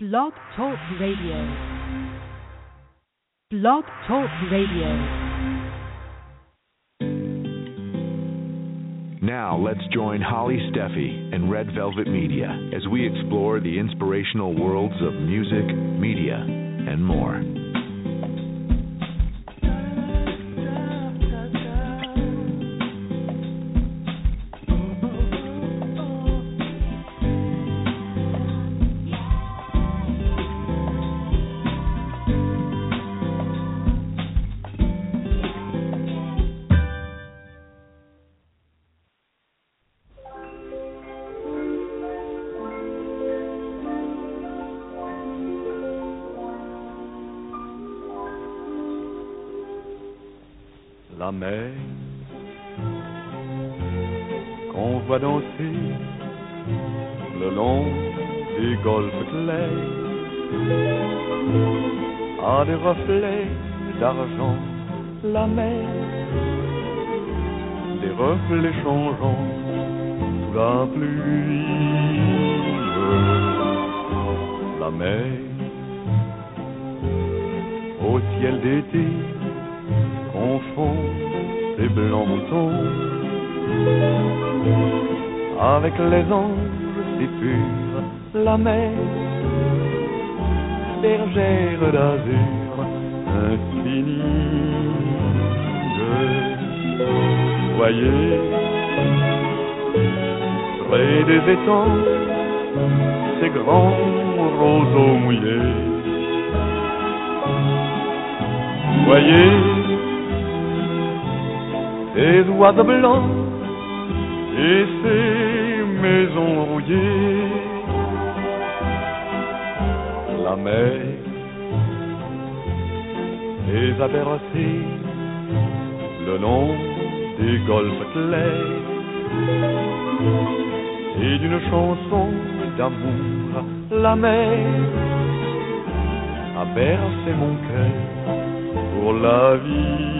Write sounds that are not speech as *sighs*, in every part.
Blog Talk Radio. Blog Talk Radio. Now let's join Holly Stephey and Red Velvet Media as we explore the inspirational worlds of music, media, and more. Voyez, près des étangs, ces grands roseaux mouillés. Voyez, ces oiseaux blancs et ces maisons rouillées. La mer les a bercés le long des golfes clairs et d'une chanson d'amour la mer a bercé mon cœur pour la vie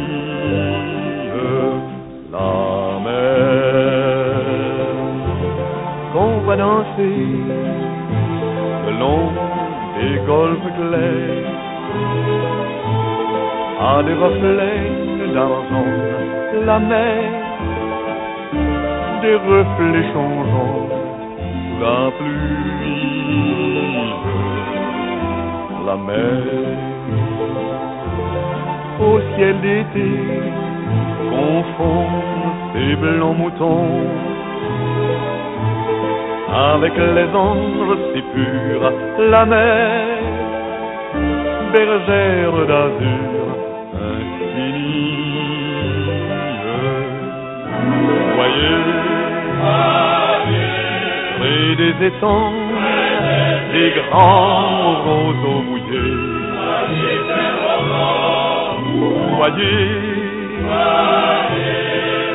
la mer. Qu'on va danser le long des golfes clairs à des reflets d'argent la mer des reflets changeants sous la pluie la mer. Au ciel d'été confond ces blancs moutons. Avec les anges si purs, la mer, bergère d'azur des étangs, des grands roseaux mouillés. Voyez,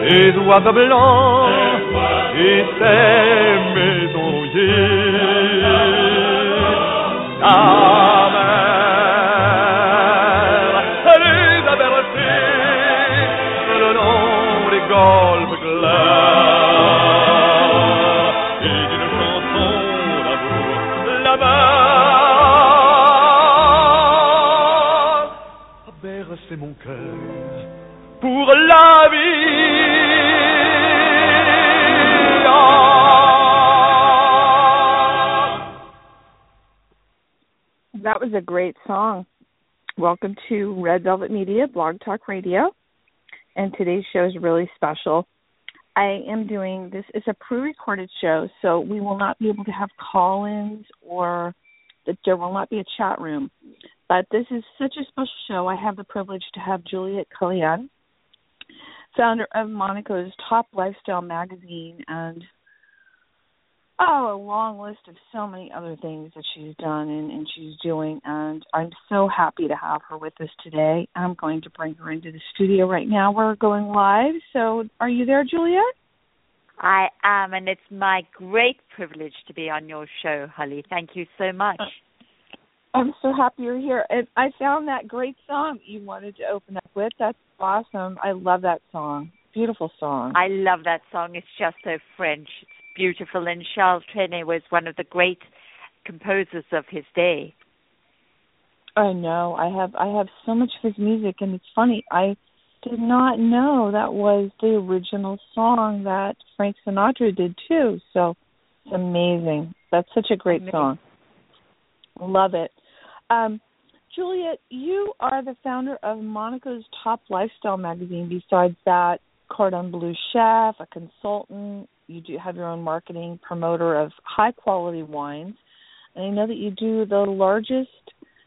les oiseaux blancs et ces maisons rouillées. La was a great song. Welcome to Red Velvet Media, Blog Talk Radio. And today's show is really special. I am doing this is a pre-recorded show, so we will not be able to have call-ins or there will not be a chat room. But this is such a special show. I have the privilege to have Juliet Cullinan, founder of Monaco's top lifestyle magazine and oh, a long list of so many other things that she's done and, and she's doing. And I'm so happy to have her with us today. I'm going to bring her into the studio right now. We're going live. So, are you there, Juliet? I am, and it's my great privilege to be on your show, Holly. Thank you so much. Uh, I'm so happy you're here. And I found that great song you wanted to open up with. That's awesome. I love that song. Beautiful song. I love that song. It's just so French. It's beautiful. And Charles Trenet was one of the great composers of his day. I know. I have I have so much of his music and it's funny. I did not know that was the original song that Frank Sinatra did too. So it's amazing. That's such a great amazing. song. Love it. Um, Juliet, you are the founder of Monaco's top lifestyle magazine. Besides that, Cordon Bleu chef, a consultant. You do have your own marketing promoter of high quality wines. And I know that you do the largest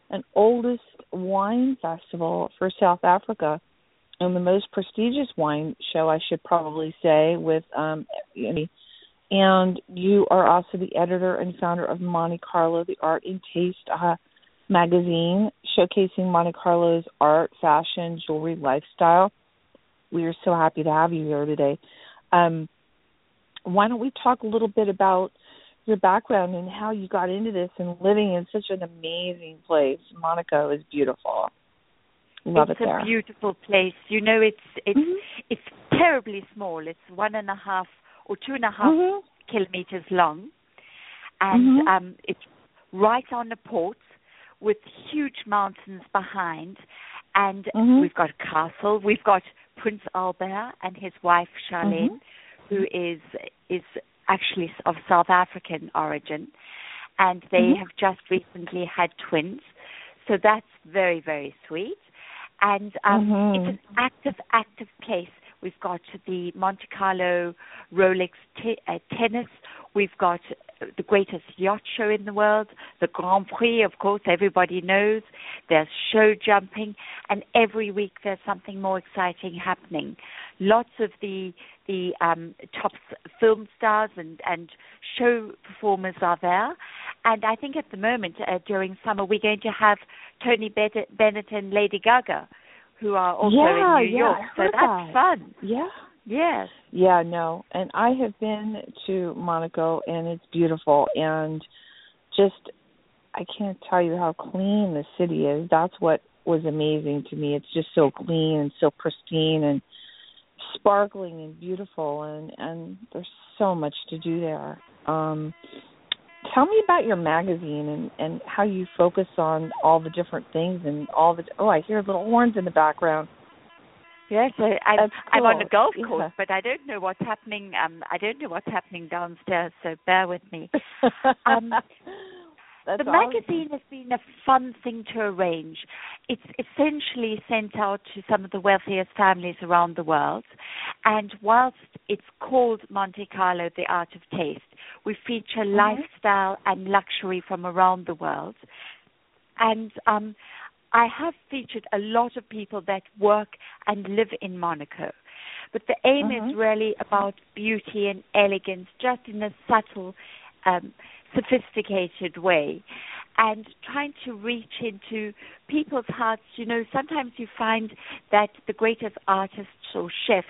and oldest wine festival for South Africa and the most prestigious wine show, I should probably say, with um and you are also the editor and founder of Monte Carlo, the Art and Taste uh, magazine, showcasing Monte Carlo's art, fashion, jewelry, lifestyle. We are so happy to have you here today. Um, why don't we talk a little bit about your background and how you got into this and living in such an amazing place? Monaco is beautiful. Love it's it there. a beautiful place. You know, it's it's Mhm. it's terribly small. It's one and a half or two and a half Mhm. kilometers long, and Mhm. um, it's right on the port with huge mountains behind. And Mhm. we've got a castle. We've got Prince Albert and his wife Charlene, Mhm. Who is is actually of South African origin, and they Mhm. have just recently had twins. So that's very very sweet. And um, Mhm. it's an active active place. We've got the Monte Carlo Rolex te- uh, tennis. We've got the greatest yacht show in the world, the Grand Prix, of course, everybody knows. There's show jumping, and every week there's something more exciting happening. Lots of the the um, top film stars and, and show performers are there. And I think at the moment, uh, during summer, we're going to have Tony Bennett and Lady Gaga, who are also Yeah, in New yeah, York. So that's that. fun. Yeah. Yes. Yeah, no. And I have been to Monaco and it's beautiful and just I can't tell you how clean the city is. That's what was amazing to me. It's just so clean and so pristine and sparkling and beautiful and and there's so much to do there. Um tell me about your magazine and and how you focus on all the different things and all the oh, I hear little horns in the background. Yes, I, I'm, That's I'm on the cool. golf Yeah. course, but I don't know what's happening. Um, I don't know what's happening downstairs, so bear with me. *laughs* Um, That's the awesome. magazine has been a fun thing to arrange. It's essentially sent out to some of the wealthiest families around the world. And whilst it's called Monte Carlo, the art of taste, we feature Mhm. lifestyle and luxury from around the world. And um, I have featured a lot of people that work and live in Monaco. But the aim Mhm. is really about beauty and elegance, just in a subtle, um, sophisticated way. And trying to reach into people's hearts. You know, sometimes you find that the greatest artists or chefs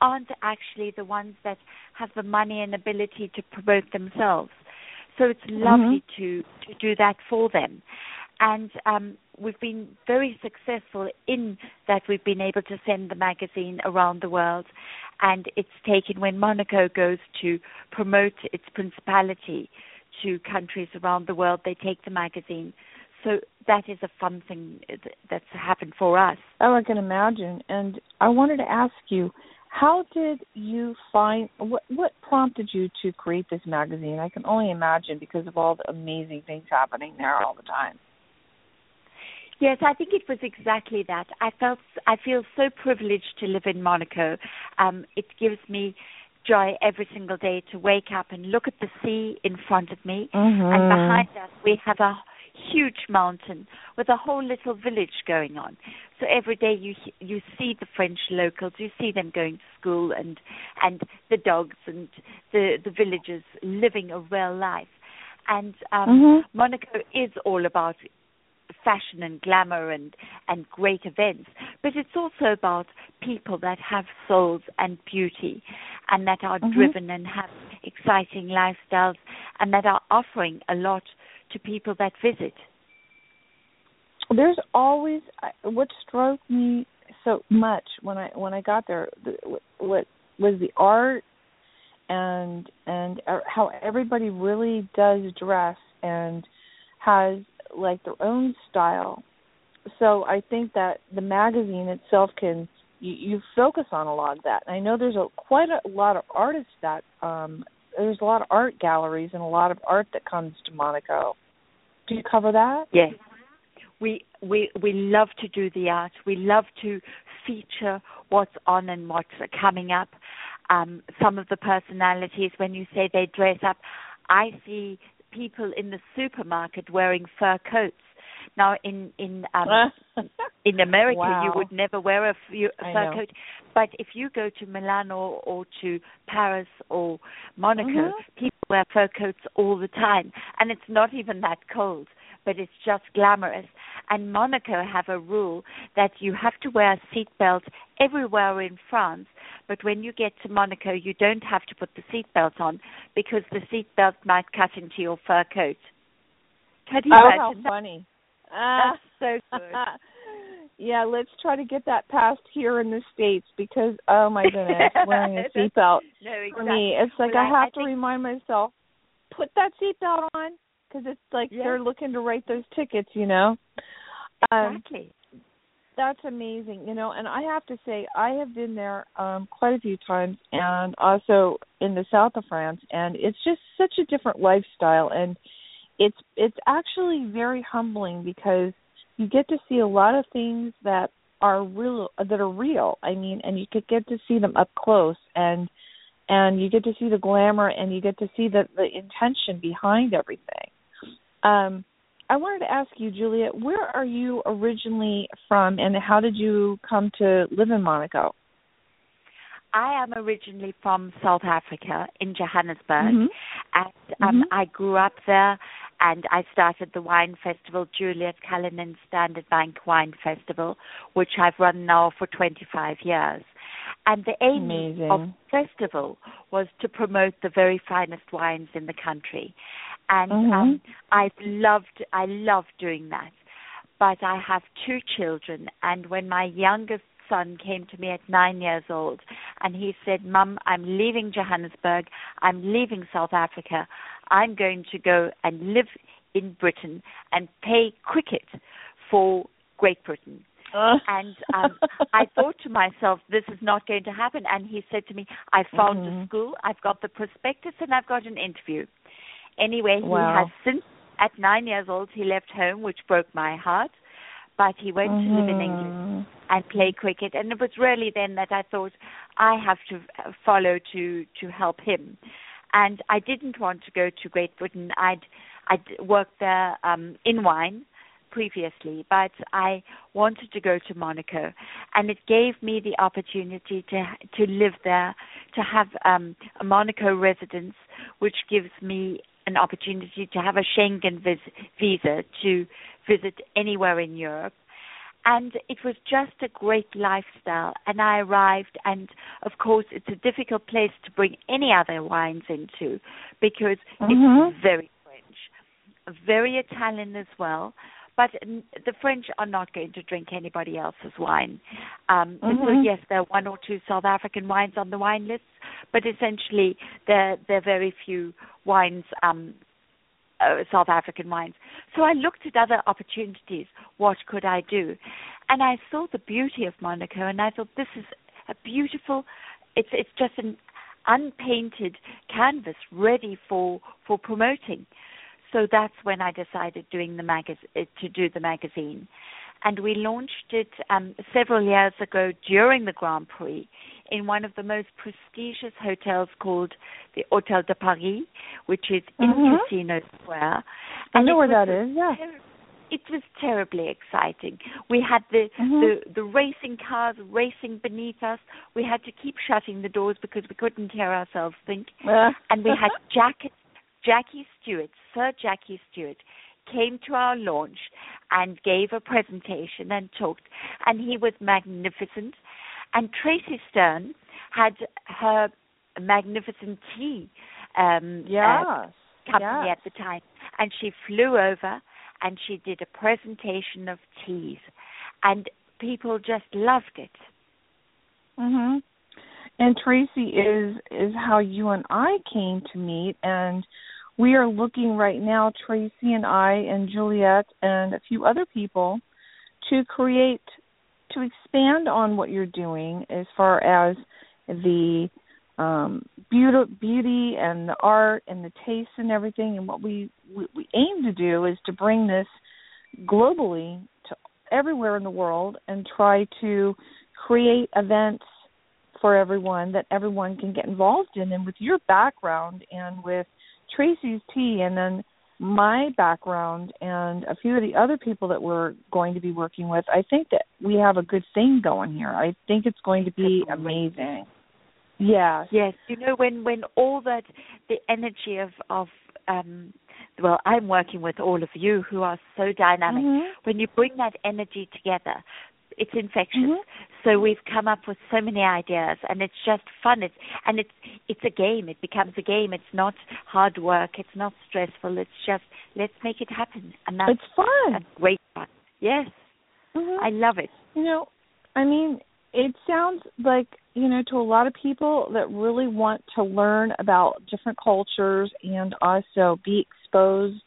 aren't actually the ones that have the money and ability to promote themselves. So it's lovely to, to do that for them and um, we've been very successful in that we've been able to send the magazine around the world and it's taken when Monaco goes to promote its principality to countries around the world they take the magazine so that is a fun thing that's happened for us Oh, I can imagine. And I wanted to ask you, how did you find what what prompted you to create this magazine? I can only imagine because of all the amazing things happening there all the time. Yes, I think it was exactly that. I felt I feel so privileged to live in Monaco. Um, it gives me joy every single day to wake up and look at the sea in front of me, Mm-hmm. and behind us we have a huge mountain with a whole little village going on. So every day you you see the French locals, you see them going to school, and and the dogs and the the villagers living a real life. And um, Mhm. Monaco is all about fashion and glamour and and great events but it's also about people that have souls and beauty and that are Mhm. driven and have exciting lifestyles and that are offering a lot to people that visit There's always what struck me so much when I when I got there. the- What was the art and and uh, how everybody really does dress and has like their own style. So I think that the magazine itself can you, you focus on a lot of that. And I know there's a quite a lot of artists that um there's a lot of art galleries and a lot of art that comes to Monaco. Do you cover that? Yes. We we we love to do the art. We love to feature what's on and what's coming up. Um, some of the personalities, when you say they dress up, I see people in the supermarket wearing fur coats. Now, in in um, *laughs* in America, wow. you would never wear a fur coat, but if you go to Milan or, or to Paris or Monaco, mm-hmm. people wear fur coats all the time, and it's not even that cold but it's just glamorous. And Monaco have a rule that you have to wear a seatbelt everywhere in France, but when you get to Monaco, you don't have to put the seatbelt on because the seatbelt might cut into your fur coat. Can you oh, imagine how funny! *laughs* That's so good. *laughs* yeah, let's try to get that passed here in the states because oh my goodness, wearing a *laughs* seatbelt no, exactly. for me, it's like well, I have I to remind myself, put that seatbelt on because it's like yeah. they're looking to write those tickets, you know. Exactly. Um, that's amazing, you know. And I have to say, I have been there um quite a few times, and also in the south of France, and it's just such a different lifestyle, and it's it's actually very humbling because you get to see a lot of things that are real that are real. I mean, and you could get to see them up close and and you get to see the glamour and you get to see the the intention behind everything. Um, I wanted to ask you, Juliet, where are you originally from, and how did you come to live in Monaco? I am originally from South Africa in Johannesburg, mm-hmm. and um, mm-hmm. I grew up there. And I started the wine festival, Juliet Cullinan Standard Bank Wine Festival, which I've run now for 25 years. And the aim Amazing. of the festival was to promote the very finest wines in the country. And mm-hmm. um, I've loved, I love doing that. But I have two children, and when my youngest son came to me at nine years old and he said, Mum, I'm leaving Johannesburg. I'm leaving South Africa. I'm going to go and live in Britain and play cricket for Great Britain. Uh. And um, I *laughs* thought to myself, this is not going to happen. And he said to me, I found mm-hmm. a school, I've got the prospectus, and I've got an interview. Anyway, he wow. has since, at nine years old, he left home, which broke my heart. But he went mm-hmm. to live in England and play cricket, and it was really then that I thought I have to follow to to help him. And I didn't want to go to Great Britain. I'd I'd worked there um, in wine previously, but I wanted to go to Monaco, and it gave me the opportunity to to live there, to have um, a Monaco residence, which gives me an opportunity to have a Schengen vis- visa to visit anywhere in Europe. And it was just a great lifestyle. And I arrived, and of course, it's a difficult place to bring any other wines into because mm-hmm. it's very French, very Italian as well. But the French are not going to drink anybody else's wine. Um, mm-hmm. So yes, there are one or two South African wines on the wine list, but essentially there there are very few wines, um, uh, South African wines. So I looked at other opportunities. What could I do? And I saw the beauty of Monaco, and I thought this is a beautiful. It's it's just an unpainted canvas ready for for promoting. So that's when I decided doing the magaz- to do the magazine. And we launched it um, several years ago during the Grand Prix in one of the most prestigious hotels called the Hotel de Paris, which is in mm-hmm. Casino Square. I know where that is. Yeah. Ter- it was terribly exciting. We had the, mm-hmm. the the racing cars racing beneath us. We had to keep shutting the doors because we couldn't hear ourselves think. Uh. and we had *laughs* Jack, Jackie Stewart, Sir Jackie Stewart, came to our launch and gave a presentation and talked, and he was magnificent. And Tracy Stern had her magnificent tea um, yes. uh, company yes. at the time, and she flew over and she did a presentation of teas, and people just loved it. Mhm. And Tracy is is how you and I came to meet and we are looking right now, Tracy and I and Juliet and a few other people, to create to expand on what you're doing as far as the um, beauty, beauty and the art and the taste and everything. And what we, we we aim to do is to bring this globally to everywhere in the world and try to create events for everyone that everyone can get involved in. And with your background and with Tracy's tea and then my background and a few of the other people that we're going to be working with, I think that we have a good thing going here. I think it's going to be amazing. Yeah. Yes. You know when when all that the energy of of um well, I'm working with all of you who are so dynamic. Mm-hmm. When you bring that energy together, it's infectious. Mm-hmm. So we've come up with so many ideas, and it's just fun. It's and it's it's a game. It becomes a game. It's not hard work. It's not stressful. It's just let's make it happen, and that's It's fun. a great fun. Yes, Mhm. I love it. You know, I mean, it sounds like, you know, to a lot of people that really want to learn about different cultures and also be exposed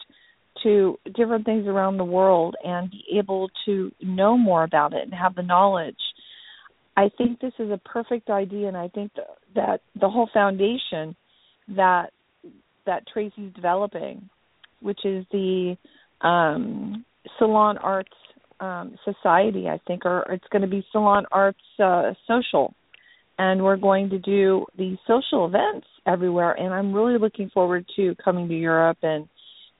to different things around the world and be able to know more about it and have the knowledge. I think this is a perfect idea and I think that, that the whole foundation that that Tracy's developing, which is the um Salon Arts um, society, I think, or it's going to be Salon Arts uh, Social, and we're going to do these social events everywhere. And I'm really looking forward to coming to Europe and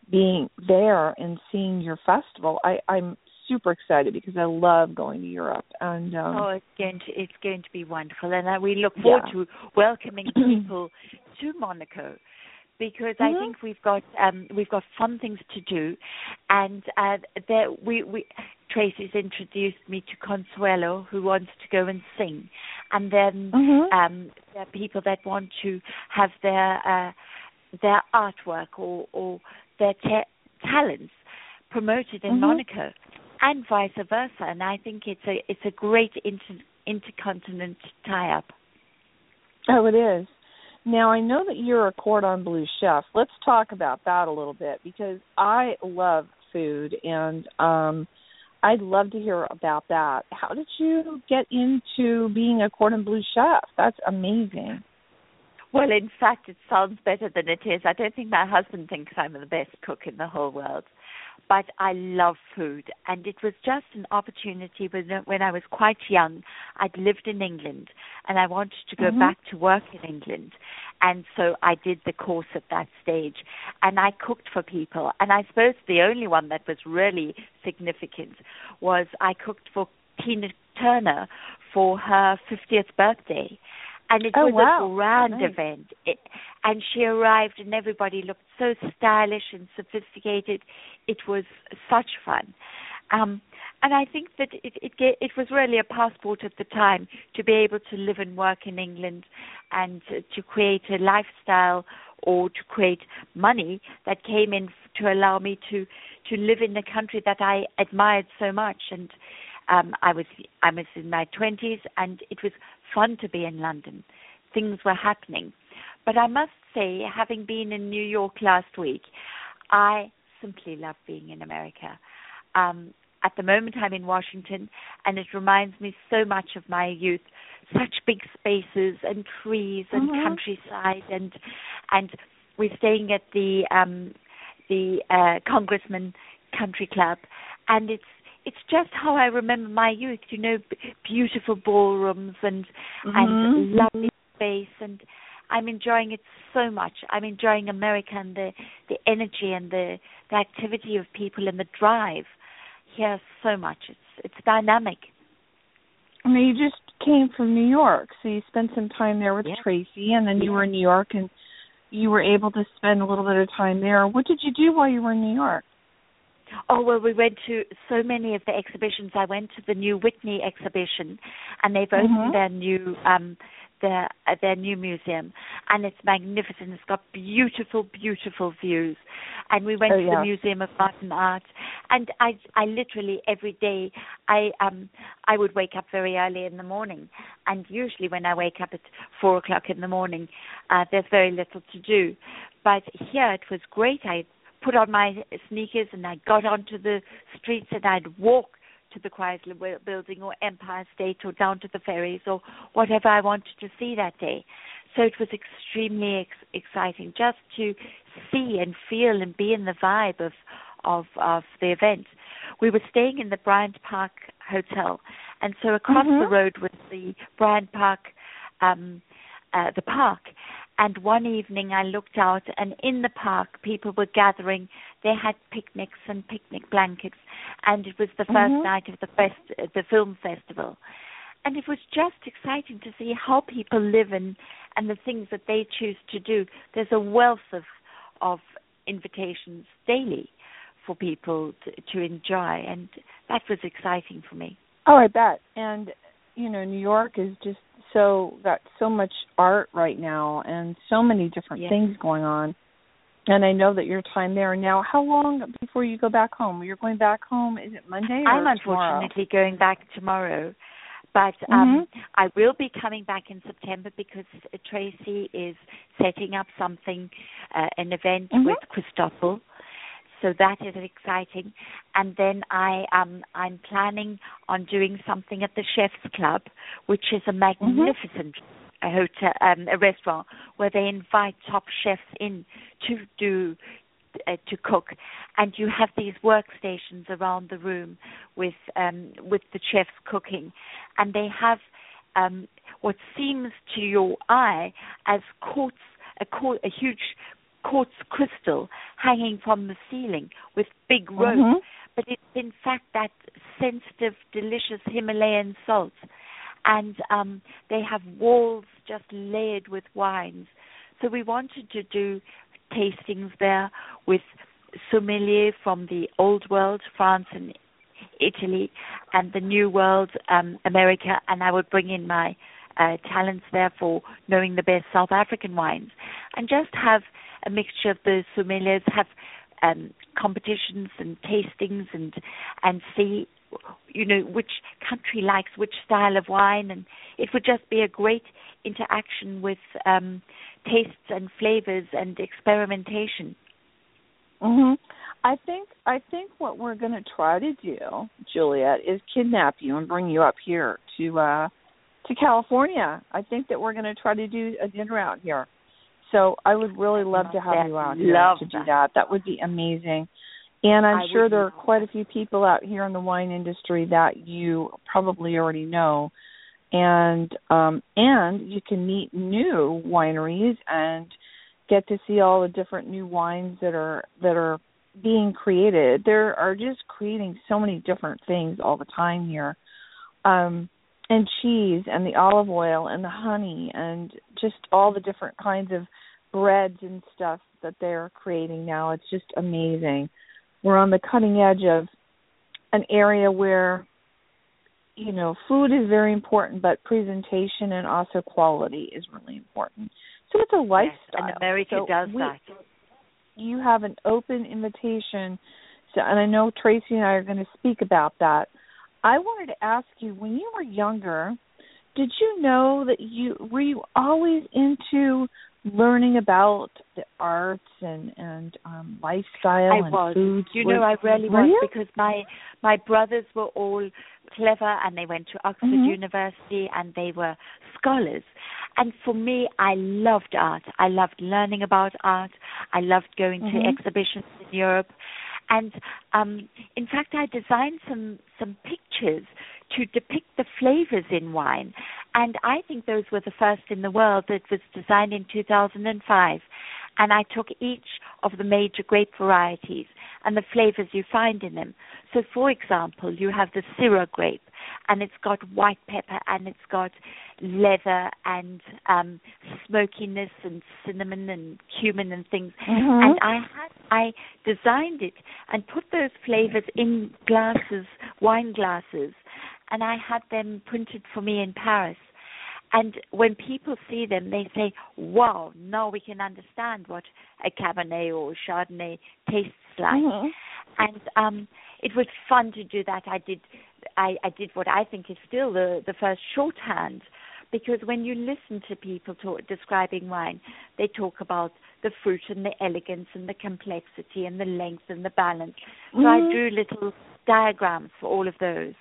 being there and seeing your festival. I, I'm super excited because I love going to Europe. And um, Oh, it's going to it's going to be wonderful, and uh, we look forward Yeah. to welcoming *clears throat* people to Monaco because I Mhm. think we've got um, we've got fun things to do, and uh, there we we Tracy's introduced me to Consuelo who wants to go and sing, and then Mhm. um, there are people that want to have their uh, their artwork or or their ta- talents promoted in Mhm. Monaco, and vice versa. And I think it's a it's a great inter, intercontinent tie-up. Oh, it is. Now I know that you're a cordon bleu chef. Let's talk about that a little bit because I love food and um I'd love to hear about that. How did you get into being a cordon bleu chef? That's amazing. Well, in fact, it sounds better than it is. I don't think my husband thinks I'm the best cook in the whole world, but I love food, and it was just an opportunity when when I was quite young. I'd lived in England, and I wanted to go Mhm. back to work in England, and so I did the course at that stage, and I cooked for people. And I suppose the only one that was really significant was I cooked for Tina Turner for her 50th birthday and it Oh, was wow. a grand Nice. event. It, and she arrived, and everybody looked so stylish and sophisticated. It was such fun, um, and I think that it it, it was really a passport at the time to be able to live and work in England, and to create a lifestyle or to create money that came in to allow me to to live in the country that I admired so much and um, I was I was in my twenties, and it was fun to be in London. Things were happening, but I must say, having been in New York last week, I simply love being in America. Um, at the moment, I'm in Washington, and it reminds me so much of my youth. Such big spaces and trees and Mhm. countryside, and and we're staying at the um, the uh, Congressional Country Club, and it's it's just how I remember my youth. You know, b- beautiful ballrooms and Mhm. and lovely space, and I'm enjoying it so much. I'm enjoying America and the the energy and the the activity of people and the drive here so much. It's it's dynamic. I mean, you just came from New York, so you spent some time there with Yeah. Tracy, and then you Yeah. were in New York, and you were able to spend a little bit of time there. What did you do while you were in New York? Oh well, we went to so many of the exhibitions. I went to the new Whitney exhibition, and they've opened Mhm. their new um their uh, their new museum, and it's magnificent. It's got beautiful, beautiful views. And we went Oh, to yeah. the Museum of Modern Art, and I I literally every day I um I would wake up very early in the morning, and usually when I wake up at four o'clock in the morning, uh, there's very little to do. But here it was great. I put on my sneakers and I got onto the streets and I'd walk to the Chrysler Building or Empire State or down to the ferries or whatever I wanted to see that day. So it was extremely ex- exciting just to see and feel and be in the vibe of of of the event. We were staying in the Bryant Park Hotel, and so across Mhm. the road was the Bryant Park, um, uh, the park. And one evening I looked out, and in the park people were gathering. They had picnics and picnic blankets, and it was the 1st Mhm. night of the fest, the film festival. And it was just exciting to see how people live and and the things that they choose to do. There's a wealth of of invitations daily for people to, to enjoy, and that was exciting for me. Oh, I bet. And you know, New York is just so got so much art right now and so many different Yeah. things going on. And I know that your time there now. How long before you go back home? You're going back home. Is it Monday or I'm tomorrow? unfortunately going back tomorrow, but um, Mhm. I will be coming back in September because Tracy is setting up something, uh, an event Mhm. with Christofle. So that is exciting, and then I um I'm planning on doing something at the Chefs Club, which is a magnificent a hotel um, a restaurant where they invite top chefs in to do uh, to cook, and you have these workstations around the room with um, with the chefs cooking, and they have um, what seems to your eye as quartz a, a huge quartz crystal hanging from the ceiling with big ropes, Mhm. but it's in fact that sensitive, delicious Himalayan salt. And um, they have walls just layered with wines. So we wanted to do tastings there with sommelier from the old world, France and Italy, and the new world, um, America, and I would bring in my uh, talents there for knowing the best South African wines, and just have a mixture of the sommeliers, have um, competitions and tastings, and and see, you know, which country likes which style of wine, and it would just be a great interaction with um, tastes and flavors and experimentation. Mhm. I think I think what we're going to try to do, Juliet, is kidnap you and bring you up here to uh to California. I think that we're going to try to do a dinner out here. So I would really love to have That- you out here love to do that. that. That would be amazing. And I'm I sure there are love quite a few people out here in the wine industry that you probably already know. And um and you can meet new wineries and get to see all the different new wines that are that are being created. There are just creating so many different things all the time here. Um and cheese and the olive oil and the honey and just all the different kinds of breads and stuff that they're creating now. It's just amazing. We're on the cutting edge of an area where you know, food is very important, but presentation and also quality is really important. So it's a lifestyle. Yes, and America So does we- that. you have an open invitation so and I know Tracy and I are going to speak about that. I wanted to ask you when you were younger, did you know that you were you always into learning about the arts and and um lifestyle I and was. foods? You know, I really was you? because my my brothers were all clever and they went to Oxford Mhm. University and they were scholars. And for me, I loved art. I loved learning about art. I loved going Mhm. to exhibitions in Europe. And um, in fact, I designed some some pictures to depict the flavors in wine. And I think those were the first in the world. It was designed in 2005. And I took each of the major grape varieties and the flavors you find in them. So, for example, you have the Syrah grape, and it's got white pepper, and it's got leather and um, smokiness and cinnamon and cumin and things. Mhm. And I had I designed it and put those flavors in glasses, wine glasses, and I had them printed for me in Paris. And when people see them, they say, "Wow! Now we can understand what a Cabernet or Chardonnay tastes like." Mhm. And um, it was fun to do that. I did, I, I did what I think is still the the first shorthand, because when you listen to people talk, describing wine, they talk about the fruit and the elegance and the complexity and the length and the balance. So I Mhm. drew little diagrams for all of those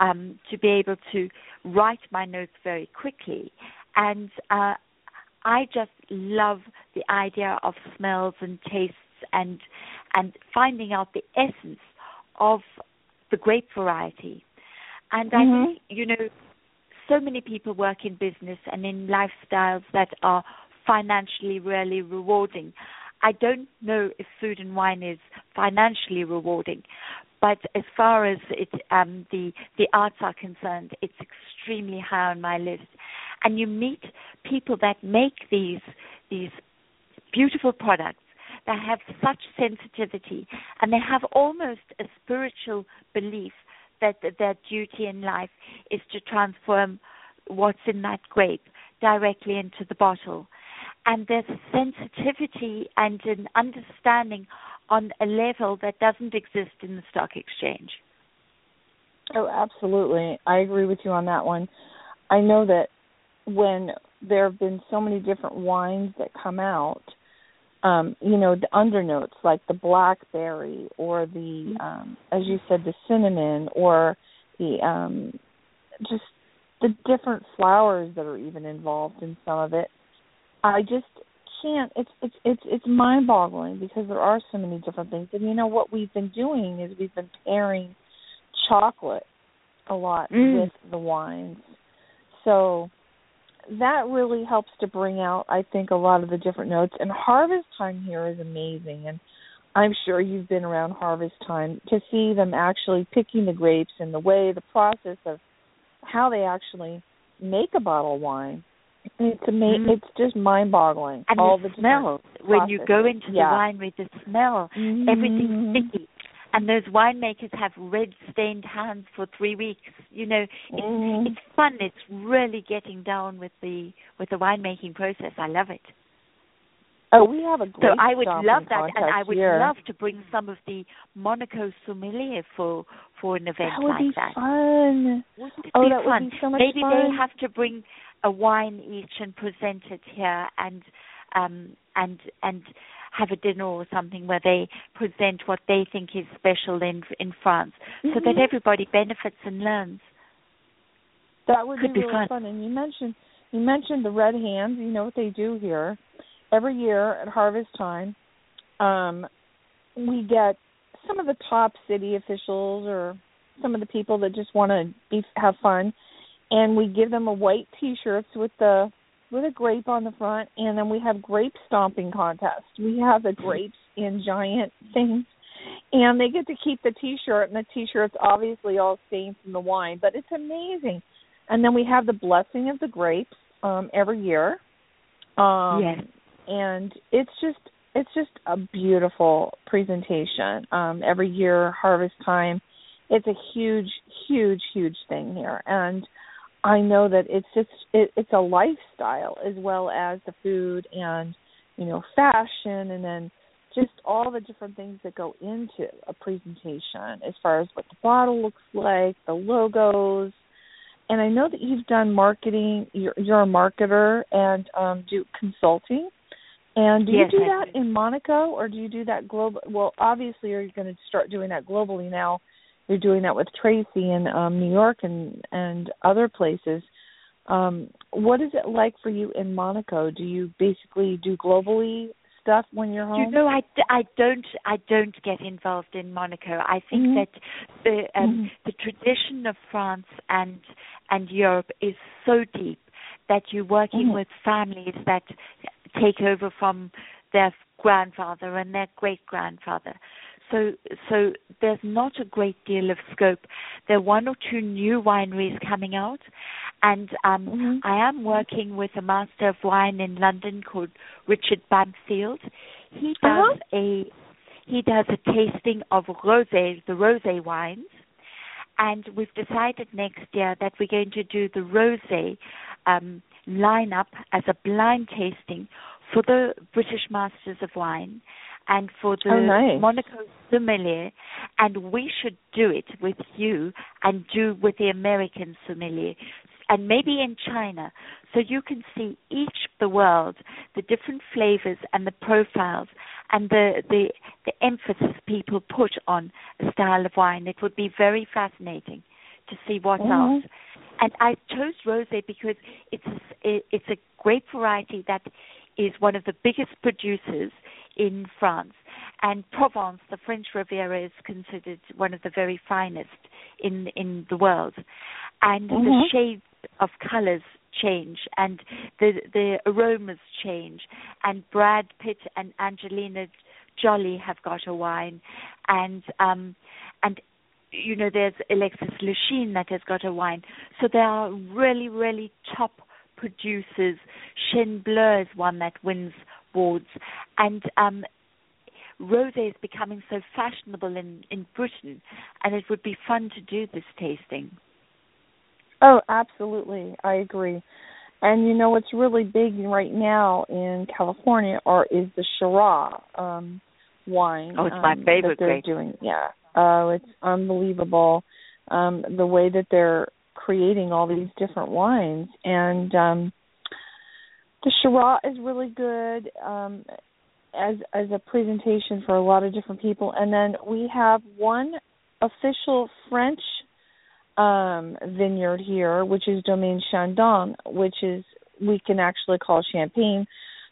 um, to be able to write my notes very quickly. And uh, I just love the idea of smells and tastes and and finding out the essence of the grape variety. And I Mhm. think you know, so many people work in business and in lifestyles that are financially really rewarding. I don't know if food and wine is financially rewarding, but as far as it, um, the the arts are concerned, it's extremely high on my list. And you meet people that make these these beautiful products that have such sensitivity, and they have almost a spiritual belief that th- their duty in life is to transform what's in that grape directly into the bottle. And there's a sensitivity and an understanding on a level that doesn't exist in the stock exchange. Oh, absolutely. I agree with you on that one. I know that when there have been so many different wines that come out, um, you know, the undernotes like the blackberry or the um as you said the cinnamon or the um just the different flowers that are even involved in some of it. I just can't it's it's it's it's mind boggling because there are so many different things. And you know what we've been doing is we've been pairing chocolate a lot Mm. with the wines. So that really helps to bring out I think a lot of the different notes and harvest time here is amazing and I'm sure you've been around harvest time to see them actually picking the grapes and the way the process of how they actually make a bottle of wine. It's ama- Mhm. it's just mind boggling. And all the the smell when you go into Yeah. the winery, the smell, Mhm. everything's sticky. And those winemakers have red stained hands for three weeks. You know, it's Mhm. it's fun. It's really getting down with the with the winemaking process. I love it. Oh, we have a great. So I would love that, and I would here. love to bring some of the Monaco sommelier for for an event that would like be that. fun. Wouldn't it Oh, be that fun? would be so much Maybe fun. they have to bring a wine each and present it here, and um and and have a dinner or something where they present what they think is special in in France, so that Mhm. everybody benefits and learns. That would Could be be really fun. And you mentioned you mentioned the red hands. You know what they do here. Every year at harvest time, um, we get some of the top city officials or some of the people that just want to be have fun, and we give them a white T-shirts with the with a grape on the front, and then we have grape stomping contest. We have the grapes in giant *laughs* things, and they get to keep the T-shirt, and the T-shirt's obviously all stained from the wine, but it's amazing. And then we have the blessing of the grapes um, every year. Um, Yes. and it's just it's just a beautiful presentation. Um, every year, harvest time, it's a huge, huge, huge thing here, and I know that it's just it, it's a lifestyle as well as the food and you know fashion, and then just all the different things that go into a presentation as far as what the bottle looks like, the logos. And I know that you've done marketing. You're, you're a marketer and um, do consulting. And do Yes, you do I that do. in Monaco, or do you do that global? Well, obviously, you're going to start doing that globally now. You're doing that with Tracy in um, New York and and other places. Um, what is it like for you in Monaco? Do you basically do globally stuff when you're home? You know, I, d- I don't I don't get involved in Monaco. I think Mhm. that the um, Mhm. the tradition of France and and Europe is so deep that you're working Mhm. with families that take over from their grandfather and their great grandfather. So so there's not a great deal of scope. There are one or two new wineries coming out and um Mhm. I am working with a master of wine in London called Richard Bampfield. He does Uh-huh. a he does a tasting of rosé, the rosé wines, and we've decided next year that we're going to do the rosé um, line up as a blind tasting for the British Masters of Wine and for the oh, nice. Monaco sommelier, and we should do it with you and do with the American sommelier, and maybe in China, so you can see each the world, the different flavors and the profiles, and the the the emphasis people put on a style of wine. It would be very fascinating to see what mm-hmm. else. And I chose rosé because it's a, it's a great variety that is one of the biggest producers in France. And Provence, the French Riviera, is considered one of the very finest in in the world. And mm-hmm. the shades of colors change and the the aromas change. And Brad Pitt and Angelina Jolie have got a wine, and um, and you know there's Alexis Lichine that has got a wine. So there are really really top producers. Chenin Bleu is one that wins awards, and um, rosé is becoming so fashionable in in Britain, and it would be fun to do this tasting. Oh, absolutely, I agree. And you know what's really big right now in California or is the Shiraz um wine. Oh, it's my um, favorite. That they're grape. doing, yeah. Oh, it's unbelievable. Um, the way that they're creating all these different wines, and um, the Shiraz is really good um, as as a presentation for a lot of different people. And then we have one official French um, vineyard here, which is Domaine Chandon, which is we can actually call champagne.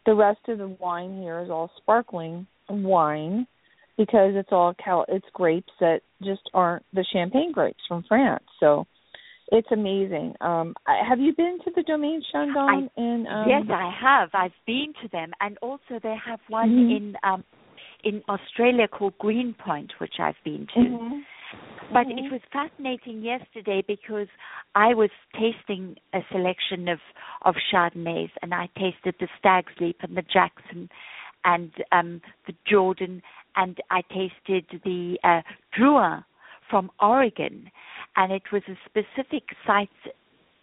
The rest of the wine here is all sparkling wine because it's all cal- it's grapes that just aren't the champagne grapes from France. So it's amazing. Um have you been to the Domaine Chandon I, in um Yes, I have. I've been to them and also they have one mm-hmm. in um in Australia called Greenpoint which I've been to. Mm-hmm. But mm-hmm. it was fascinating yesterday because I was tasting a selection of of Chardonnays and I tasted the Stag's Leap and the Jackson and um the Jordan and I tasted the uh Drouhin from Oregon and it was a specific site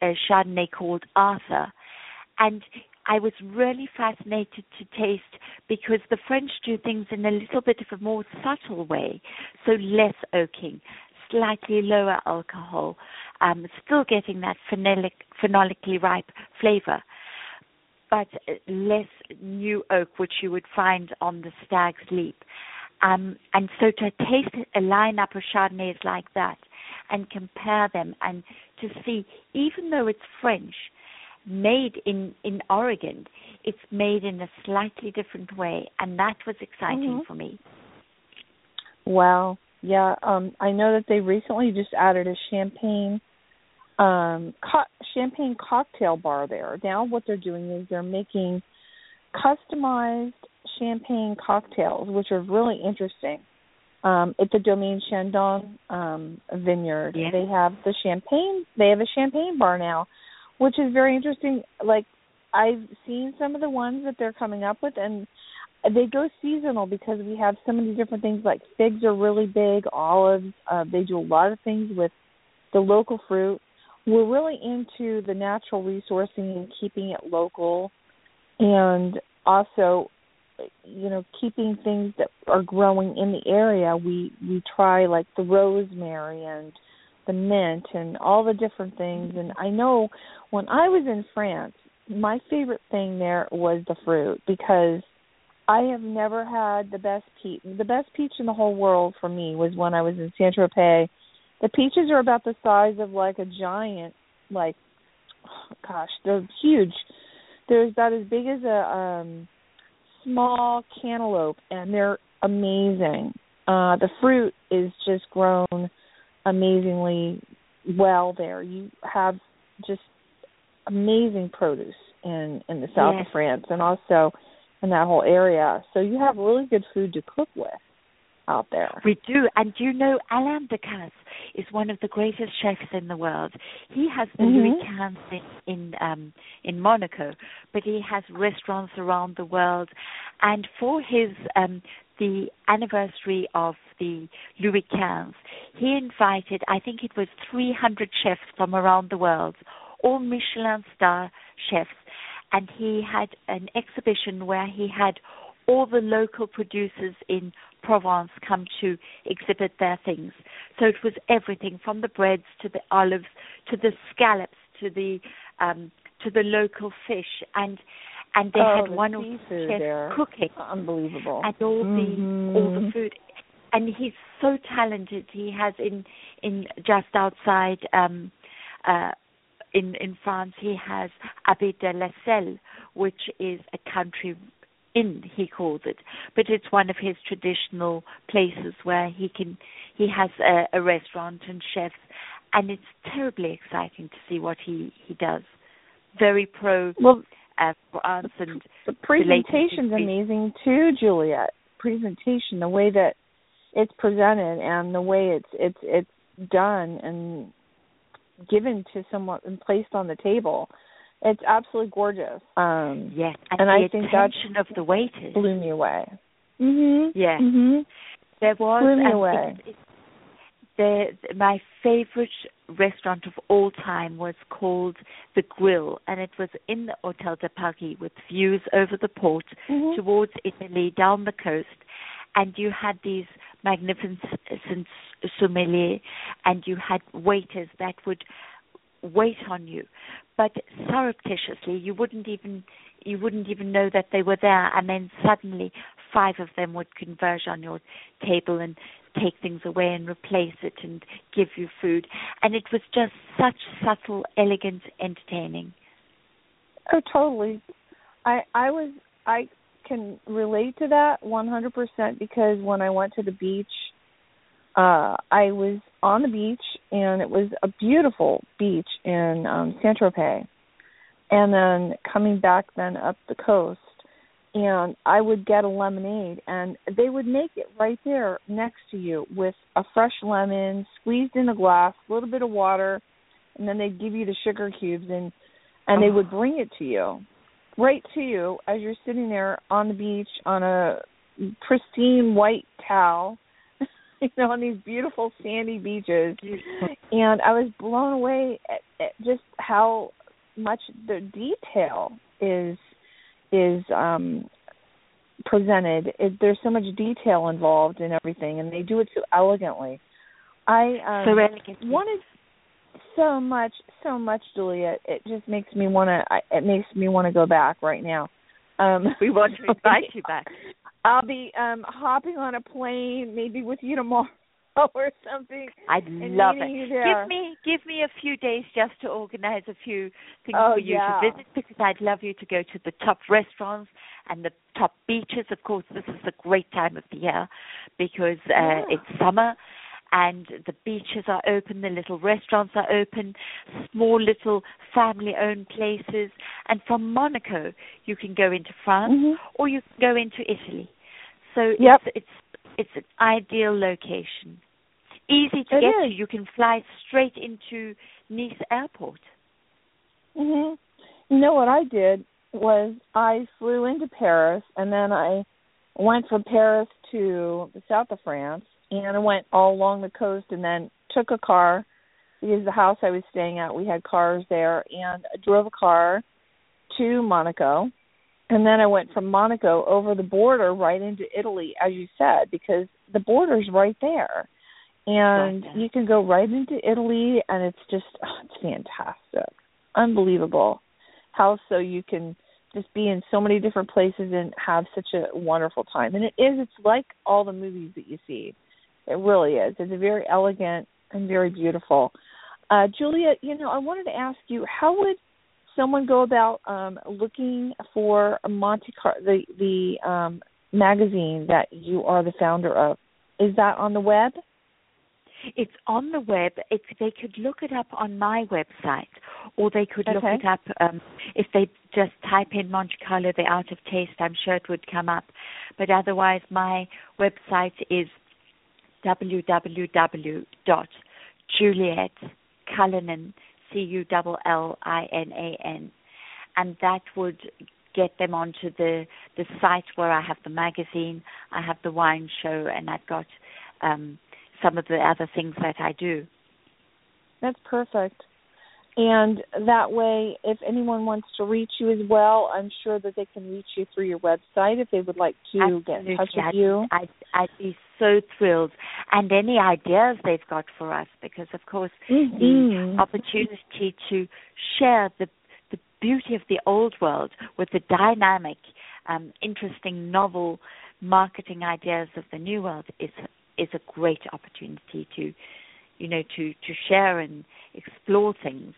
uh, Chardonnay called Arthur. And I was really fascinated to taste because the French do things in a little bit of a more subtle way, so less oaking, slightly lower alcohol, um, still getting that phenolic, phenolically ripe flavor, but less new oak, which you would find on the Stag's Leap. Um, and so to taste a lineup of Chardonnays like that and compare them and to see, even though it's French, made in in Oregon, it's made in a slightly different way, and that was exciting mm-hmm. for me. Wow, yeah, um, I know that they recently just added a champagne um co- champagne cocktail bar there. Now what they're doing is they're making customized champagne cocktails, which are really interesting um, at the Domaine Chandon um, vineyard. Yeah. They have the champagne. They have a champagne bar now, which is very interesting. Like I've seen some of the ones that they're coming up with, and they go seasonal because we have so many different things. Like figs are really big, olives. Uh, they do a lot of things with the local fruit. We're really into the natural resourcing and keeping it local, and also you know keeping things that are growing in the area we we try like the rosemary and the mint and all the different things. And i know when i was in france my favorite thing there was the fruit because i have never had the best peach the best peach in the whole world for me was when i was in saint tropez the peaches are about the size of like a giant like oh, *sighs* gosh they're huge. They're about as big as a um small cantaloupe and they're amazing. Uh the fruit is just grown amazingly well there. You have just amazing produce in in the south yes. of France and also in that whole area. So you have really good food to cook with out there. We do, and you know Alain Ducasse is one of the greatest chefs in the world. He has the Mhm. Louis Quinze in in, um, in Monaco, but he has restaurants around the world. And for his um, the anniversary of the Louis Quinze, he invited I think it was 300 chefs from around the world, all Michelin star chefs, and he had an exhibition where he had all the local producers in Provence come to exhibit their things. So it was everything from the breads to the olives to the scallops to the um, to the local fish and and they oh, had the one seafood chefs there. cooking Unbelievable. and all Mhm. the all the food and he's so talented he has in in just outside um uh in in France he has Abbaye de la Celle which is a country inn he calls it but it's one of his traditional places where he can he has a, a restaurant and chefs and it's terribly exciting to see what he he does very pro Well, uh, France and the presentation's amazing too, Juliet. Presentation, the way that it's presented and the way it's it's it's done and given to someone and placed on the table. It's absolutely gorgeous. Um yes and, And the I think that of the waiters blew me away. Mhm. Yeah. Mhm. There was Blew me away. It, it, the, my favorite restaurant of all time was called the Grill, and it was in the Hotel de Paris with views over the port Mhm. towards Italy down the coast. And you had these magnificent sommeliers, and you had waiters that would wait on you, but surreptitiously you wouldn't even you wouldn't even know that they were there, and then suddenly five of them would converge on your table and take things away and replace it and give you food, and it was just such subtle, elegant, entertaining. Oh, totally. I I was I can relate to that 100% because when I went to the beach, uh I was on the beach and it was a beautiful beach in um Saint Tropez. And then coming back then up the coast and I would get a lemonade and they would make it right there next to you with a fresh lemon squeezed in a glass, a little bit of water, and then they'd give you the sugar cubes and and they would bring it to you right to you as you're sitting there on the beach on a pristine white towel you know on these beautiful sandy beaches and i was blown away at, at just how much the detail is is um presented it, there's so much detail involved in everything and they do it so elegantly i um so elegant. wanted so much, so much, Juliet. It just makes me want to. It makes me want to go back right now. Um, we want to invite you back. *laughs* I'll be um hopping on a plane, maybe with you tomorrow *laughs* or something. I'd love it. Give me give me a few days just to organize a few things Oh, for you yeah. to visit because I'd love you to go to the top restaurants and the top beaches. Of course, this is a great time of the year because uh, Yeah. it's summer and the beaches are open, the little restaurants are open, small little family owned places. And from Monaco, you can go into France Mhm. or you can go into Italy. So Yep. it's it's it's an ideal location. Easy to It get is. to. You can fly straight into Nice Airport. Mhm. You know what I did was I flew into Paris and then I went from Paris to the south of France and I went all along the coast and then took a car because the house I was staying at we had cars there and I drove a car to Monaco and then I went from Monaco over the border right into Italy as you said because the border's right there. And you can go right into Italy and it's just oh, it's fantastic. Unbelievable how so you can just be in so many different places and have such a wonderful time. And it is it's like all the movies that you see. It really is. It's a very elegant and very beautiful. Uh Julia, you know, I wanted to ask you how would someone go about um looking for Monte Car the the um magazine that you are the founder of? Is that on the web? It's on the web. It's, they could look it up on my website, or they could look it up um, if they just type in Monte Carlo, the Art of Taste. I'm sure it would come up. But otherwise, my website is www.julietcullinan, C-U-L-L-I-N-A-N, and that would get them onto the the site where I have the magazine, I have the wine show, and I've got um, some of the other things that I do. That's perfect. And that way, if anyone wants to reach you as well, I'm sure that they can reach you through your website if they would like to Absolutely. get in touch with I'd, you. I'd, I'd be so thrilled. And any ideas they've got for us, because of course Mhm. the opportunity to share the the beauty of the old world with the dynamic, um, interesting, novel marketing ideas of the new world is is a great opportunity to, you know, to to share and explore things.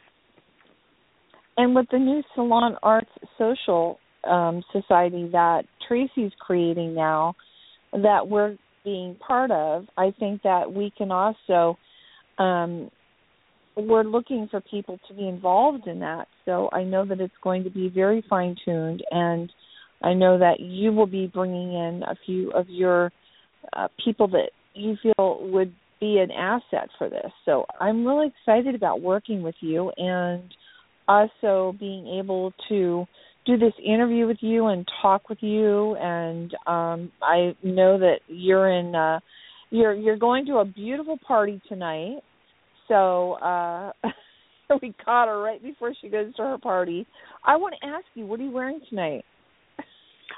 And with the new Salon Arts Social um, Society that Tracy's creating now, that we're being part of, I think that we can also, um, we're looking for people to be involved in that. So I know that it's going to be very fine tuned, and I know that you will be bringing in a few of your uh, people that you feel would be an asset for this. So I'm really excited about working with you and also being able to do this interview with you and talk with you and um I know that you're in uh you're you're going to a beautiful party tonight. So uh *laughs* we caught her right before she goes to her party. I want to ask you, what are you wearing tonight? *laughs*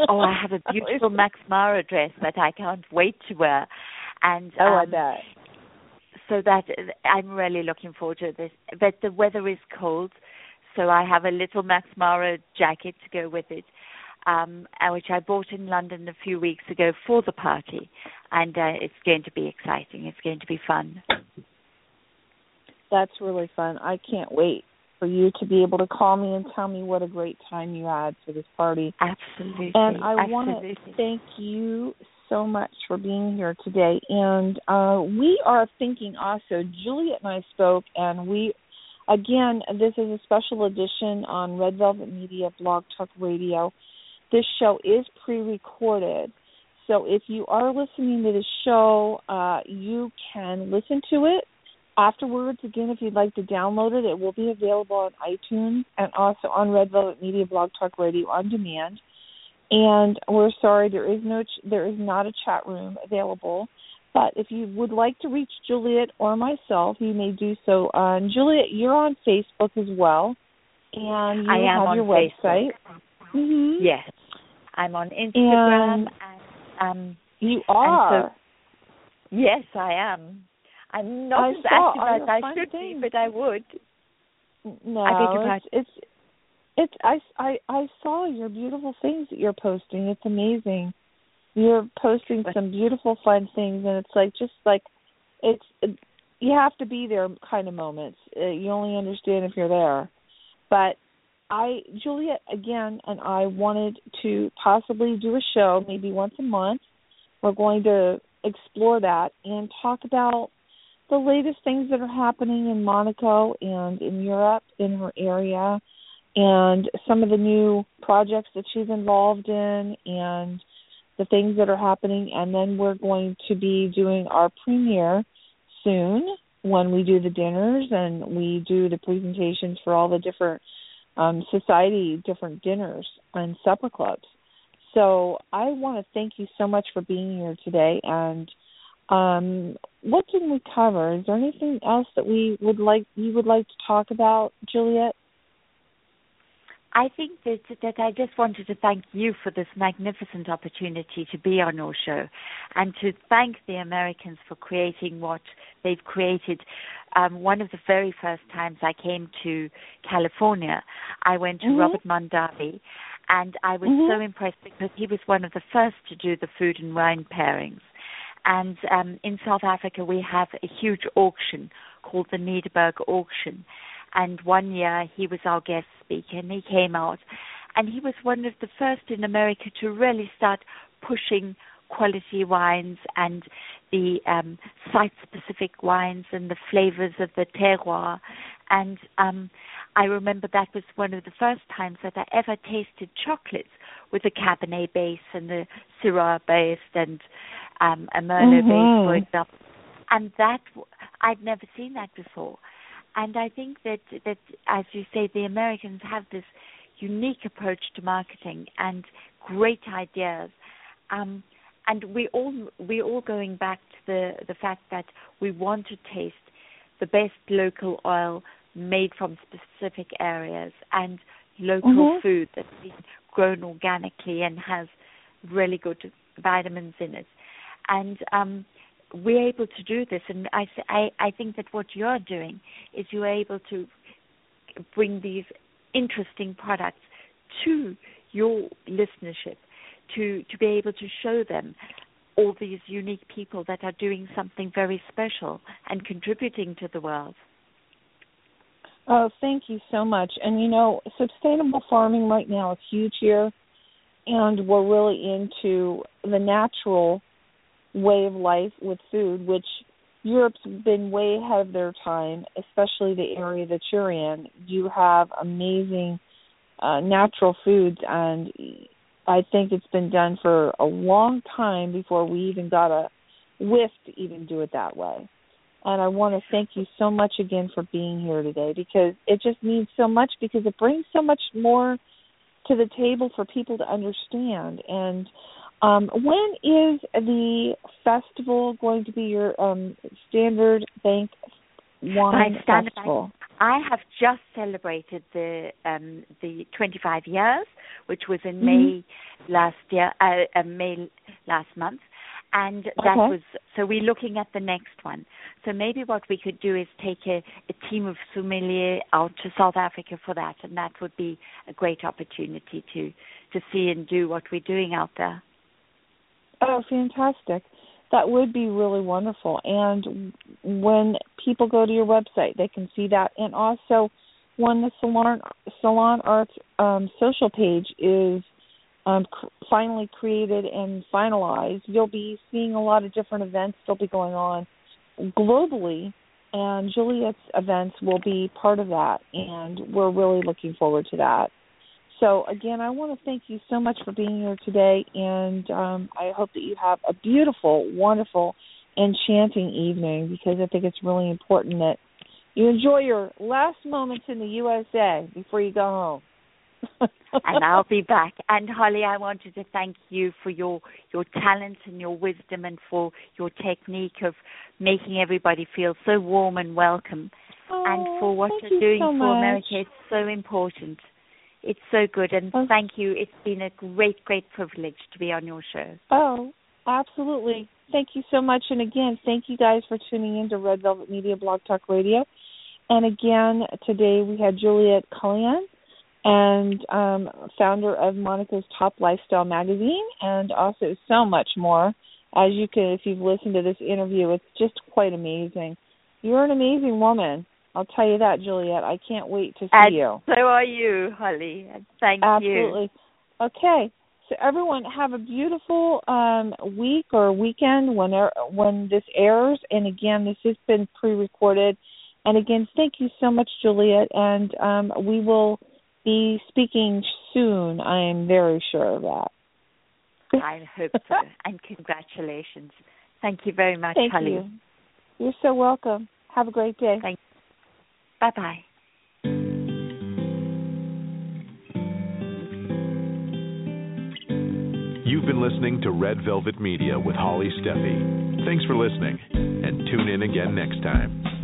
Oh, I have a beautiful Max Mara dress that I can't wait to wear. And Oh, I um, bet. so that I'm really looking forward to this. But the weather is cold, so I have a little Max Mara jacket to go with it, um, uh, which I bought in London a few weeks ago for the party, and uh, it's going to be exciting. It's going to be fun. That's really fun. I can't wait for you to be able to call me and tell me what a great time you had for this party. Absolutely. And I want to thank you so much for being here today. And uh, we are thinking also, Juliet and I spoke, and we, again, this is a special edition on Red Velvet Media Blog Talk Radio. This show is pre recorded. So if you are listening to the show, uh, you can listen to it afterwards. Again, if you'd like to download it, it will be available on iTunes and also on Red Velvet Media Blog Talk Radio on demand. And we're sorry there is no ch- there is not a chat room available. But if you would like to reach Juliet or myself, you may do so. And Juliet, you're on Facebook as well, and you I am have on your Facebook. website. Mm-hmm. Yes, I'm on Instagram, and, um, You are. yes, I am. I'm not I as active as I should things. be, but I would. No, I it's, it's it's I I I saw your beautiful things that you're posting. It's amazing. You're posting some beautiful fun things, and it's like just like it's you have to be there kind of moments. Uh, you only understand if you're there. But I Juliet again and I wanted to possibly do a show maybe once a month. We're going to explore that and talk about the latest things that are happening in Monaco and in Europe in her area and some of the new projects that she's involved in and the things that are happening and then we're going to be doing our premiere soon when we do the dinners and we do the presentations for all the different um society different dinners and supper clubs. So I want to thank you so much for being here today and um, what did we cover? Is there anything else that we would like you would like to talk about, Juliet? I think that that I just wanted to thank you for this magnificent opportunity to be on your show, and to thank the Americans for creating what they've created. Um, one of the very first times I came to California, I went to Mhm. Robert Mondavi, and I was Mhm. so impressed because he was one of the first to do the food and wine pairings. And um, in South Africa, we have a huge auction called the Nederburg Auction. And one year he was our guest speaker, and he came out, and he was one of the first in America to really start pushing quality wines and the um, site-specific wines and the flavors of the terroir. And um, I remember that was one of the first times that I ever tasted chocolates with a Cabernet base and the Syrah base and um, a Merlot base, for example. And that I'd never seen that before. And I think that that as you say, the Americans have this unique approach to marketing and great ideas. Um, and we all we all going back to the the fact that we want to taste the best local oil made from specific areas and local Mhm. food that's been grown organically and has really good vitamins in it. And um, we're able to do this. And I I think that what you're doing is you're able to bring these interesting products to your listenership to, to be able to show them all these unique people that are doing something very special and contributing to the world. Oh, thank you so much. And you know, sustainable farming right now is huge here, and we're really into the natural way of life with food, which Europe's been way ahead of their time, especially the area that you're in. You have amazing uh, natural foods, and I think it's been done for a long time before we even got a whiff to even do it that way. And I want to thank you so much again for being here today because it just means so much because it brings so much more to the table for people to understand. And um, when is the festival going to be your um, Standard Bank Wine Standard Bank Festival? I have just celebrated the um, the 25 years, which was in Mhm. May last year, uh, uh, May last month, and that Okay. was so we're looking at the next one. So maybe what we could do is take a, a team of sommelier out to South Africa for that, and that would be a great opportunity to to see and do what we're doing out there. Oh, fantastic. That would be really wonderful. And when people go to your website, they can see that. And also, when the Salon Salon Arts um, social page is um, finally created and finalized, you'll be seeing a lot of different events that'll be going on globally. And Juliet's events will be part of that, and we're really looking forward to that. So again, I want to thank you so much for being here today, and um, I hope that you have a beautiful, wonderful, enchanting evening because I think it's really important that you enjoy your last moments in the USA before you go home. *laughs* and I'll be back. And Holly, I wanted to thank you for your your talent and your wisdom, and for your technique of making everybody feel so warm and welcome, and Oh, for what you're you doing so for much. America. It's so important. It's so good, and Oh. thank you. It's been a great, great privilege to be on your show. Oh, absolutely. Thank you so much. And again, thank you guys for tuning in to Red Velvet Media Blog Talk Radio. And again, today we had Juliet Cullinan and um, founder of Monaco's Top Lifestyle magazine, and also so much more. As you can, if you've listened to this interview, it's just quite amazing. You're an amazing woman. I'll tell you that, Juliet. I can't wait to see And you. so are you, Holly. And thank you. Absolutely. Okay. So everyone have a beautiful um week or weekend when when this airs and again this has been pre-recorded. And again, thank you so much Juliet and um we will be speaking soon. I am very sure of that. I hope so. *laughs* and congratulations. Thank you very much, Thank Holly. you. You're so welcome. Have a great day. Thank Bye bye. You've been listening to Red Velvet Media with Holly Stephey. Thanks for listening, and tune in again next time.